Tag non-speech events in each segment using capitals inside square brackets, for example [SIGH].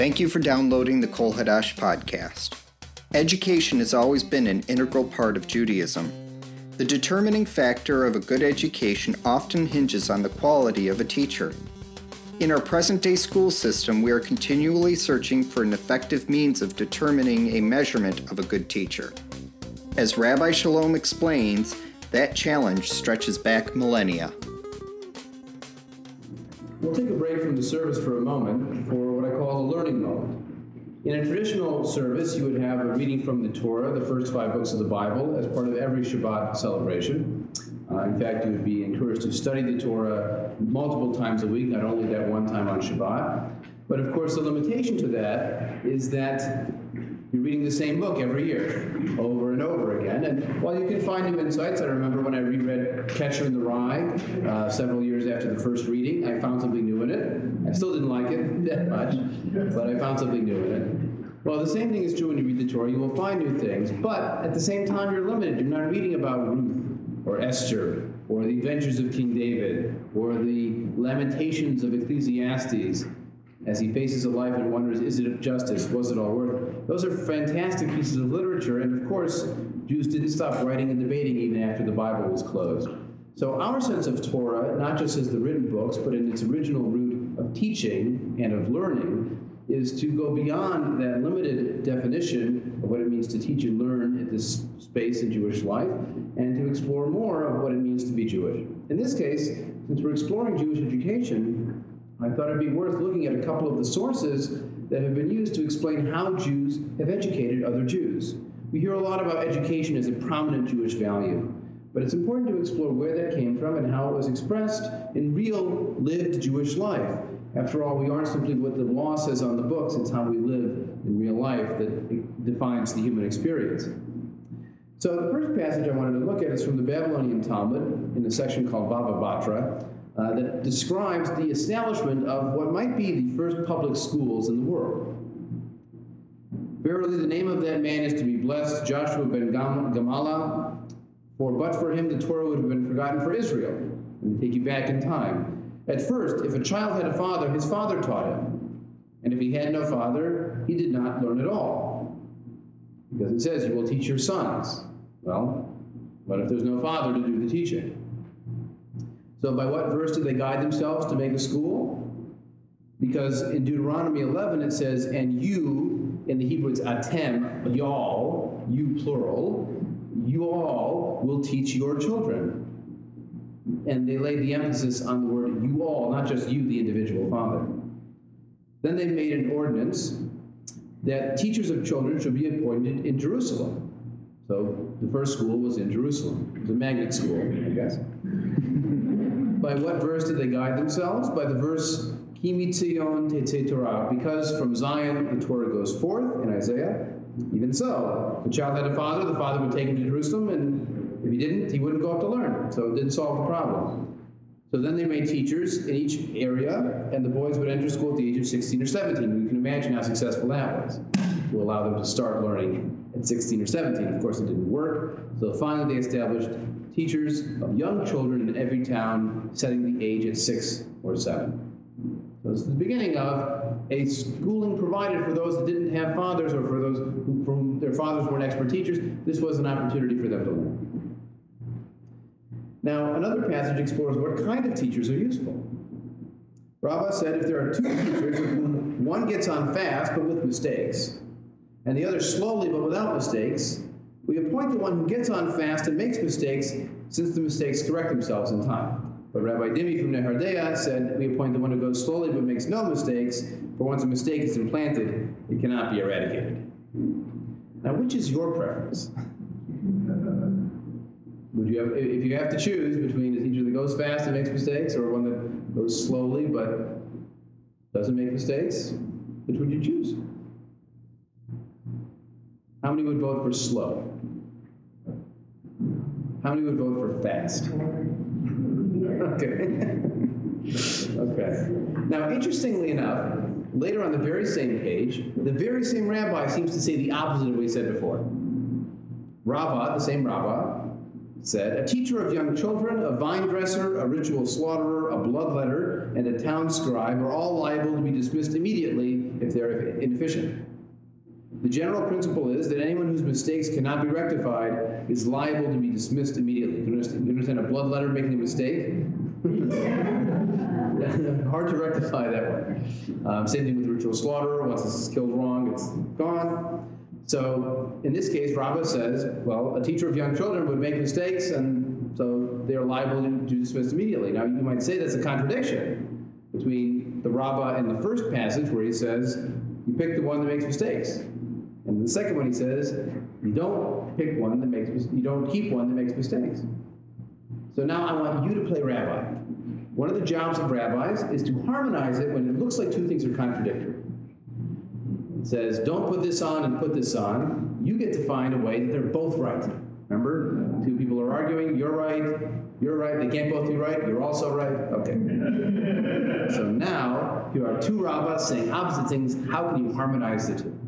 Thank you for downloading the Kol Hadash podcast. Education has always been an integral part of Judaism. The determining factor of a good education often hinges on the quality of a teacher. In our present day school system, we are continually searching for an effective means of determining a measurement of a good teacher. As Rabbi Chalom explains, that challenge stretches back millennia. We'll take a break from the service for a moment for what I call a learning moment. In a traditional service, you would have a reading from the Torah, the first five books of the Bible, as part of every Shabbat celebration. Uh, in fact, you would be encouraged to study the Torah multiple times a week, not only that one time on Shabbat. But of course, the limitation to that is that reading the same book every year, over and over again. And while you can find new insights, I remember when I reread Catcher in the Rye uh, several years after the first reading, I found something new in it. I still didn't like it [LAUGHS] that much, but I found something new in it. Well, the same thing is true when you read the Torah. You will find new things, but at the same time, you're limited. You're not reading about Ruth or Esther or the adventures of King David or the lamentations of Ecclesiastes as he faces a life and wonders, is it of justice? Was it all worth it? Those are fantastic pieces of literature, and of course, Jews didn't stop writing and debating even after the Bible was closed. So our sense of Torah, not just as the written books, but in its original root of teaching and of learning, is to go beyond that limited definition of what it means to teach and learn at this space in Jewish life, and to explore more of what it means to be Jewish. In this case, since we're exploring Jewish education, I thought it'd be worth looking at a couple of the sources that have been used to explain how Jews have educated other Jews. We hear a lot about education as a prominent Jewish value, but it's important to explore where that came from and how it was expressed in real, lived Jewish life. After all, we aren't simply what the law says on the books, it's how we live in real life that defines the human experience. So, the first passage I wanted to look at is from the Babylonian Talmud in a section called Baba Batra, uh, that describes the establishment of what might be the first public schools in the world. Verily, the name of that man is to be blessed, Joshua ben Gam- Gamala, for but for him the Torah would have been forgotten for Israel. And take you back in time. At first, if a child had a father, his father taught him. And if he had no father, he did not learn at all. Because it says, You will teach your sons. Well, what if there's no father to do the teaching? So, by what verse do they guide themselves to make a school? Because in Deuteronomy 11 it says, And you, in the Hebrew it's atem, y'all, you plural, you all will teach your children. And they laid the emphasis on the word you all, not just you, the individual father. Then they made an ordinance that teachers of children should be appointed in Jerusalem. So the first school was in Jerusalem. It was a magnet school, I guess. By what verse did they guide themselves? By the verse Kimitzion Tete Torah, because from Zion the Torah goes forth in Isaiah. Even so, the child had a father, the father would take him to Jerusalem, and if he didn't, he wouldn't go up to learn. So it didn't solve the problem. So then they made teachers in each area, and the boys would enter school at the age of 16 or 17. You can imagine how successful that was to allow them to start learning at 16 or 17. Of course, it didn't work. So finally, they established teachers of young children in every town, setting the age at six or seven. So this is the beginning of a schooling provided for those that didn't have fathers or for those who, for whom their fathers weren't expert teachers. This was an opportunity for them to learn. Now, another passage explores what kind of teachers are useful. Rabbah said if there are two teachers whom one gets on fast but with mistakes, and the other slowly but without mistakes, we appoint the one who gets on fast and makes mistakes, since the mistakes correct themselves in time. But Rabbi Dimi from Nehardea said, We appoint the one who goes slowly but makes no mistakes, for once a mistake is implanted, it cannot be eradicated. Now, which is your preference? [LAUGHS] Would you have, if you have to choose between a teacher that goes fast and makes mistakes, or one that goes slowly but doesn't make mistakes, which would you choose? How many would vote for slow? How many would vote for fast? Okay. [LAUGHS] okay. Now, interestingly enough, later on the very same page, the very same rabbi seems to say the opposite of what he said before. Rabbah, the same Rabbah, said, A teacher of young children, a vine dresser, a ritual slaughterer, a bloodletter, and a town scribe are all liable to be dismissed immediately if if they're inefficient. The general principle is that anyone whose mistakes cannot be rectified is liable to be dismissed immediately. You understand, a blood letter making a mistake? [LAUGHS] Hard to rectify that one. Um, same thing with ritual slaughter. Once it's killed wrong, it's gone. So in this case, Rabbah says, well, a teacher of young children would make mistakes, and so they're liable to be dismissed immediately. Now, you might say that's a contradiction between the Rabbah and the first passage where he says, you pick the one that makes mistakes. And the second one he says, you don't pick one that makes, you don't keep one that makes mistakes. So now I want you to play rabbi. One of the jobs of rabbis is to harmonize it when it looks like two things are contradictory. It says, don't put this on and put this on. You get to find a way that they're both right. Remember, two people are arguing, you're right, you're right, they can't both be right, you're also right. Okay. so now, you are two rabbis saying opposite things. How can you harmonize the two?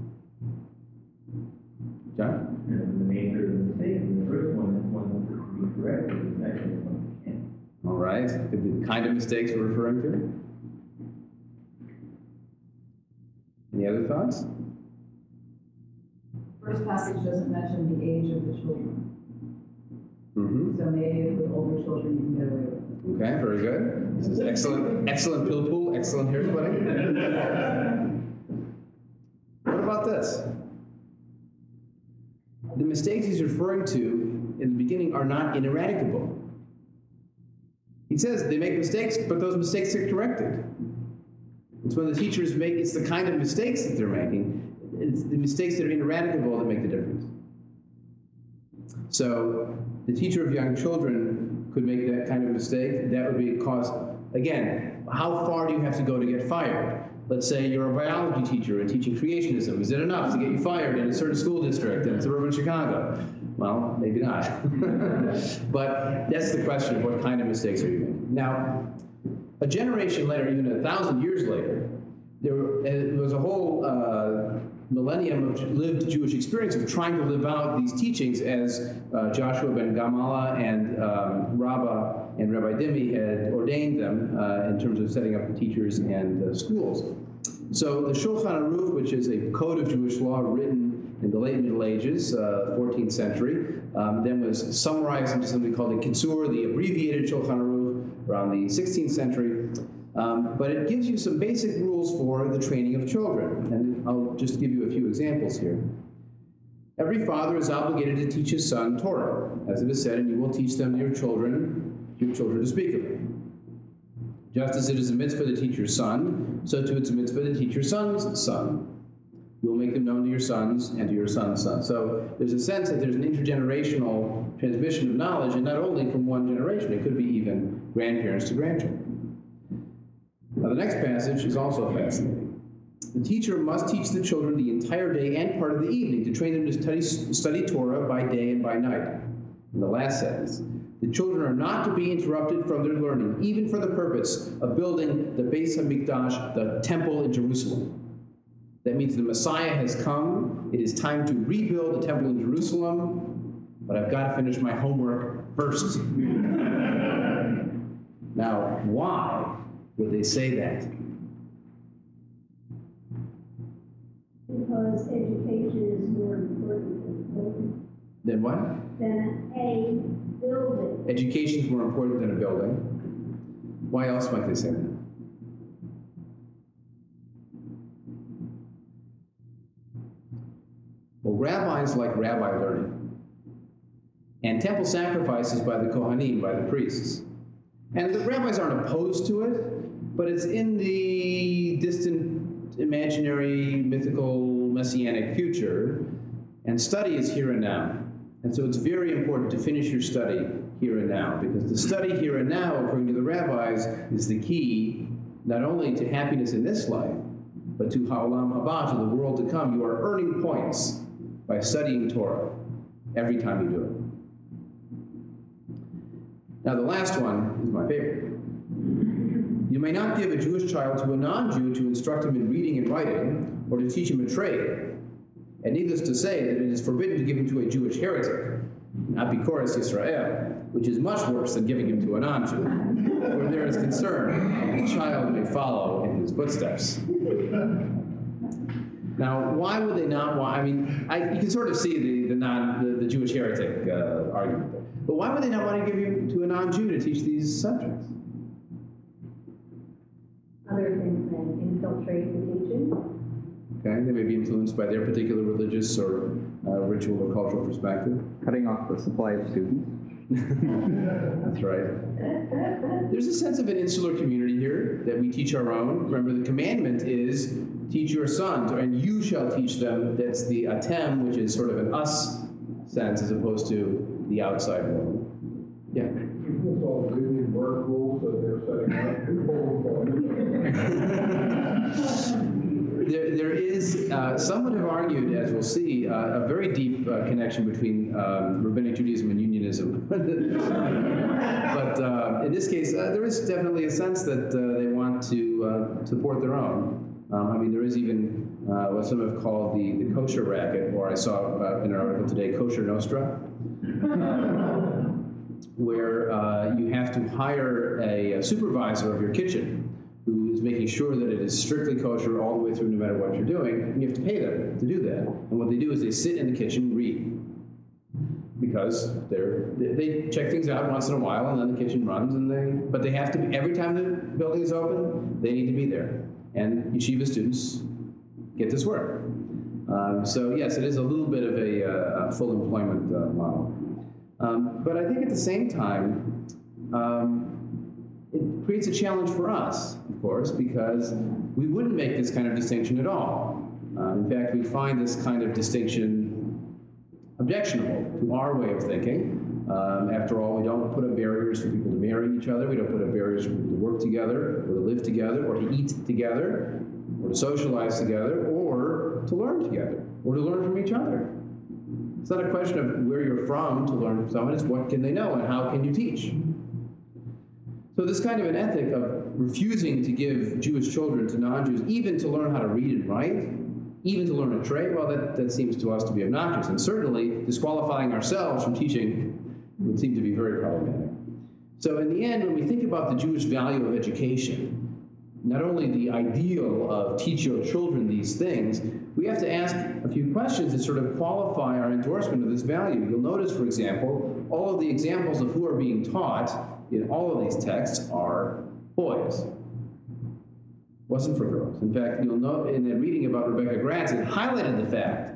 Kind of mistakes we're referring to? Any other thoughts? First passage doesn't mention the age of the children. Mm-hmm. So maybe with older children, you can get away with it. Okay, very good. This is excellent, excellent pilpul, excellent hair splitting. what about this? The mistakes he's referring to in the beginning are not ineradicable. He says they make mistakes, but those mistakes are corrected. It's when the teachers make, it's the kind of mistakes that they're making, it's the mistakes that are ineradicable that make the difference. So, the teacher of young children could make that kind of mistake. That would be cause. Again, how far do you have to go to get fired? Let's say you're a biology teacher and teaching creationism. Is it enough to get you fired in a certain school district in suburban Chicago? Well, maybe not. [LAUGHS] but that's the question of what kind of mistakes are you making. Now, a generation later, even a thousand years later, there was a whole uh, millennium of lived Jewish experience of trying to live out these teachings as uh, Joshua ben Gamala and um, Rabbah and Rabbi Dimi had ordained them uh, in terms of setting up the teachers and uh, schools. So the Shulchan Aruch, which is a code of Jewish law written in the late Middle Ages, 14th uh, century, um, then was summarized into something called the Kitzur, the abbreviated Shulchan Aruch, around the 16th century. Um, but it gives you some basic rules for the training of children. And I'll just give you a few examples here. Every father is obligated to teach his son Torah, as it is said, and you will teach them to your children, your children to speak of it. Just as it is a mitzvah to teach your son, so too it's a mitzvah to teach your son's son. You will make them known to your sons and to your son's son. So there's a sense that there's an intergenerational transmission of knowledge, and not only from one generation, it could be even grandparents to grandchildren. Now, the next passage is also fascinating. The teacher must teach the children the entire day and part of the evening to train them to study, study Torah by day and by night. In the last sentence, the children are not to be interrupted from their learning, even for the purpose of building the Beis Hamikdash, the temple in Jerusalem. That means the Messiah has come. It is time to rebuild the temple in Jerusalem, but I've got to finish my homework first. [LAUGHS] now, why? would they say that? Because education is more important than building. Than what? Than a building. Education is more important than a building. Why else might they say that? Rabbis like rabbi learning. And temple sacrifices by the Kohanim, by the priests. And the rabbis aren't opposed to it, but it's in the distant, imaginary, mythical, messianic future, and study is here and now. And so it's very important to finish your study here and now, because the study here and now, according to the rabbis, is the key not only to happiness in this life, but to ha'olam haba, to the world to come. You are earning points by studying Torah every time you do it. Now, the last one is my favorite. You may not give a Jewish child to a non Jew to instruct him in reading and writing, or to teach him a trade. And needless to say that it is forbidden to give him to a Jewish heretic, Apikoros Israel, which is much worse than giving him to a non Jew, where there is concern the child may follow in his footsteps. Now, why would they not want? I mean, I, you can sort of see the the non the, the Jewish heretic uh, argument, there. but why would they not want to give you to a non-Jew to teach these subjects? Other things than infiltrate the teaching. Okay, they may be influenced by their particular religious or uh, ritual or cultural perspective. Cutting off the supply of students. [LAUGHS] That's right. There's a sense of an insular community here that we teach our own. Remember, the commandment is teach your sons, and you shall teach them. That's the atem, which is sort of an us sense as opposed to the outside world. Yeah. This all the union work rules that they're setting up. There, there is, uh, some would have argued, as we'll see, uh, a very deep uh, connection between um, rabbinic Judaism and unionism. [LAUGHS] but uh, in this case, uh, there is definitely a sense that uh, they want to support their own. Um, I mean, there is even uh, what some have called the, the kosher racket, or I saw uh, in an article today, kosher nostra. [LAUGHS] where uh, you have to hire a, a supervisor of your kitchen who is making sure that it is strictly kosher all the way through, no matter what you're doing, and you have to pay them to do that. And what they do is they sit in the kitchen, read, because they're they check things out once in a while, and then the kitchen runs, and they but they have to be every time the building is open, they need to be there, and yeshiva students get this work. Um, so yes, it is a little bit of a, uh, a full employment uh, model, um, but I think at the same time. Um, it creates a challenge for us, of course, because we wouldn't make this kind of distinction at all. Uh, in fact, we find this kind of distinction objectionable to our way of thinking. Um, after all, we don't put up barriers for people to marry each other. We don't put up barriers for people to work together, or to live together, or to eat together, or to socialize together, or to learn together, or to learn from each other. It's not a question of where you're from to learn from someone, it's what can they know and how can you teach. So this kind of an ethic of refusing to give Jewish children to non-Jews, even to learn how to read and write, even to learn a trade, well, that, that seems to us to be obnoxious. And certainly disqualifying ourselves from teaching would seem to be very problematic. So in the end, when we think about the Jewish value of education, not only the ideal of teach your children these things, we have to ask a few questions that sort of qualify our endorsement of this value. You'll notice, for example, all of the examples of who are being taught in all of these texts are boys. Wasn't for girls. In fact, you'll note in the reading about Rebecca Gratz, it highlighted the fact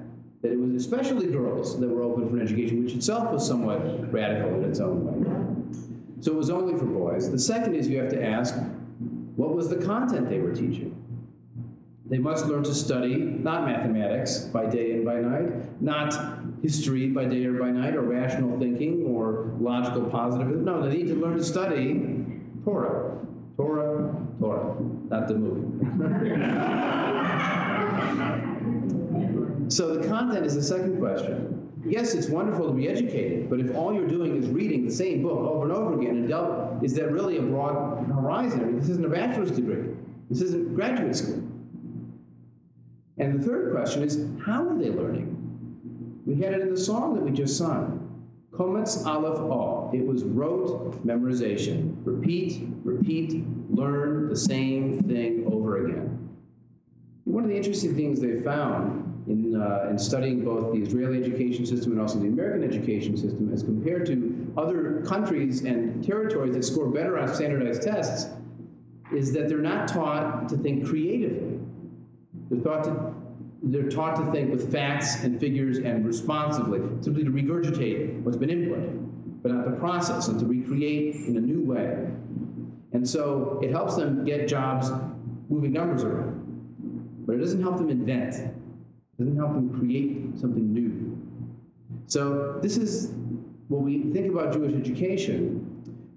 that it was especially girls that were open for an education, which itself was somewhat radical in its own way. So it was only for boys. The second is you have to ask, what was the content they were teaching? They must learn to study not mathematics by day and by night, not history by day or by night, or rational thinking, or logical positivism. No, they need to learn to study Torah. Torah, Torah, not the movie. [LAUGHS] so the content is the second question. Yes, it's wonderful to be educated, but if all you're doing is reading the same book over and over again, and is that really a broad horizon? I mean, this isn't a bachelor's degree. This isn't graduate school. And the third question is, how are they learning? We had it in the song that we just sung. Kometz Aleph O. It was rote memorization. Repeat, repeat, learn the same thing over again. One of the interesting things they found in, uh, in studying both the Israeli education system and also the American education system as compared to other countries and territories that score better on standardized tests is that they're not taught to think creatively. They're taught to they're taught to think with facts and figures and responsively, simply to regurgitate what's been input, but not to process and to recreate in a new way. And so it helps them get jobs moving numbers around, but it doesn't help them invent. Doesn't help them create something new. So this is when we think about Jewish education,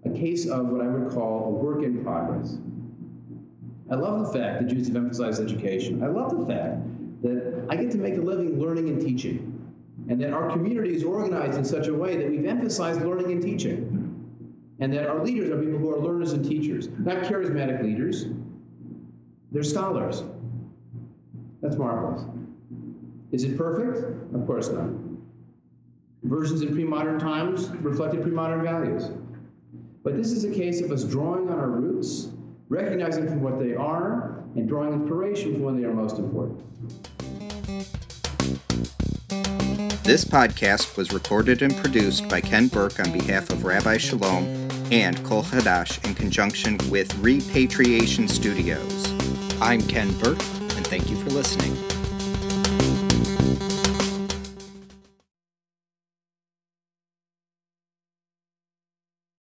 a case of what I would call a work in progress. I love the fact that Jews have emphasized education. I love the fact that I get to make a living learning and teaching, and that our community is organized in such a way that we've emphasized learning and teaching, and that our leaders are people who are learners and teachers, not charismatic leaders. They're scholars. That's marvelous. Is it perfect? Of course not. Versions in pre modern times reflected pre modern values. But this is a case of us drawing on our roots, recognizing from what they are, and drawing inspiration from when they are most important. This podcast was recorded and produced by Ken Burke on behalf of Rabbi Chalom and Kol Hadash in conjunction with Repatriation Studios. I'm Ken Burke, and thank you for listening.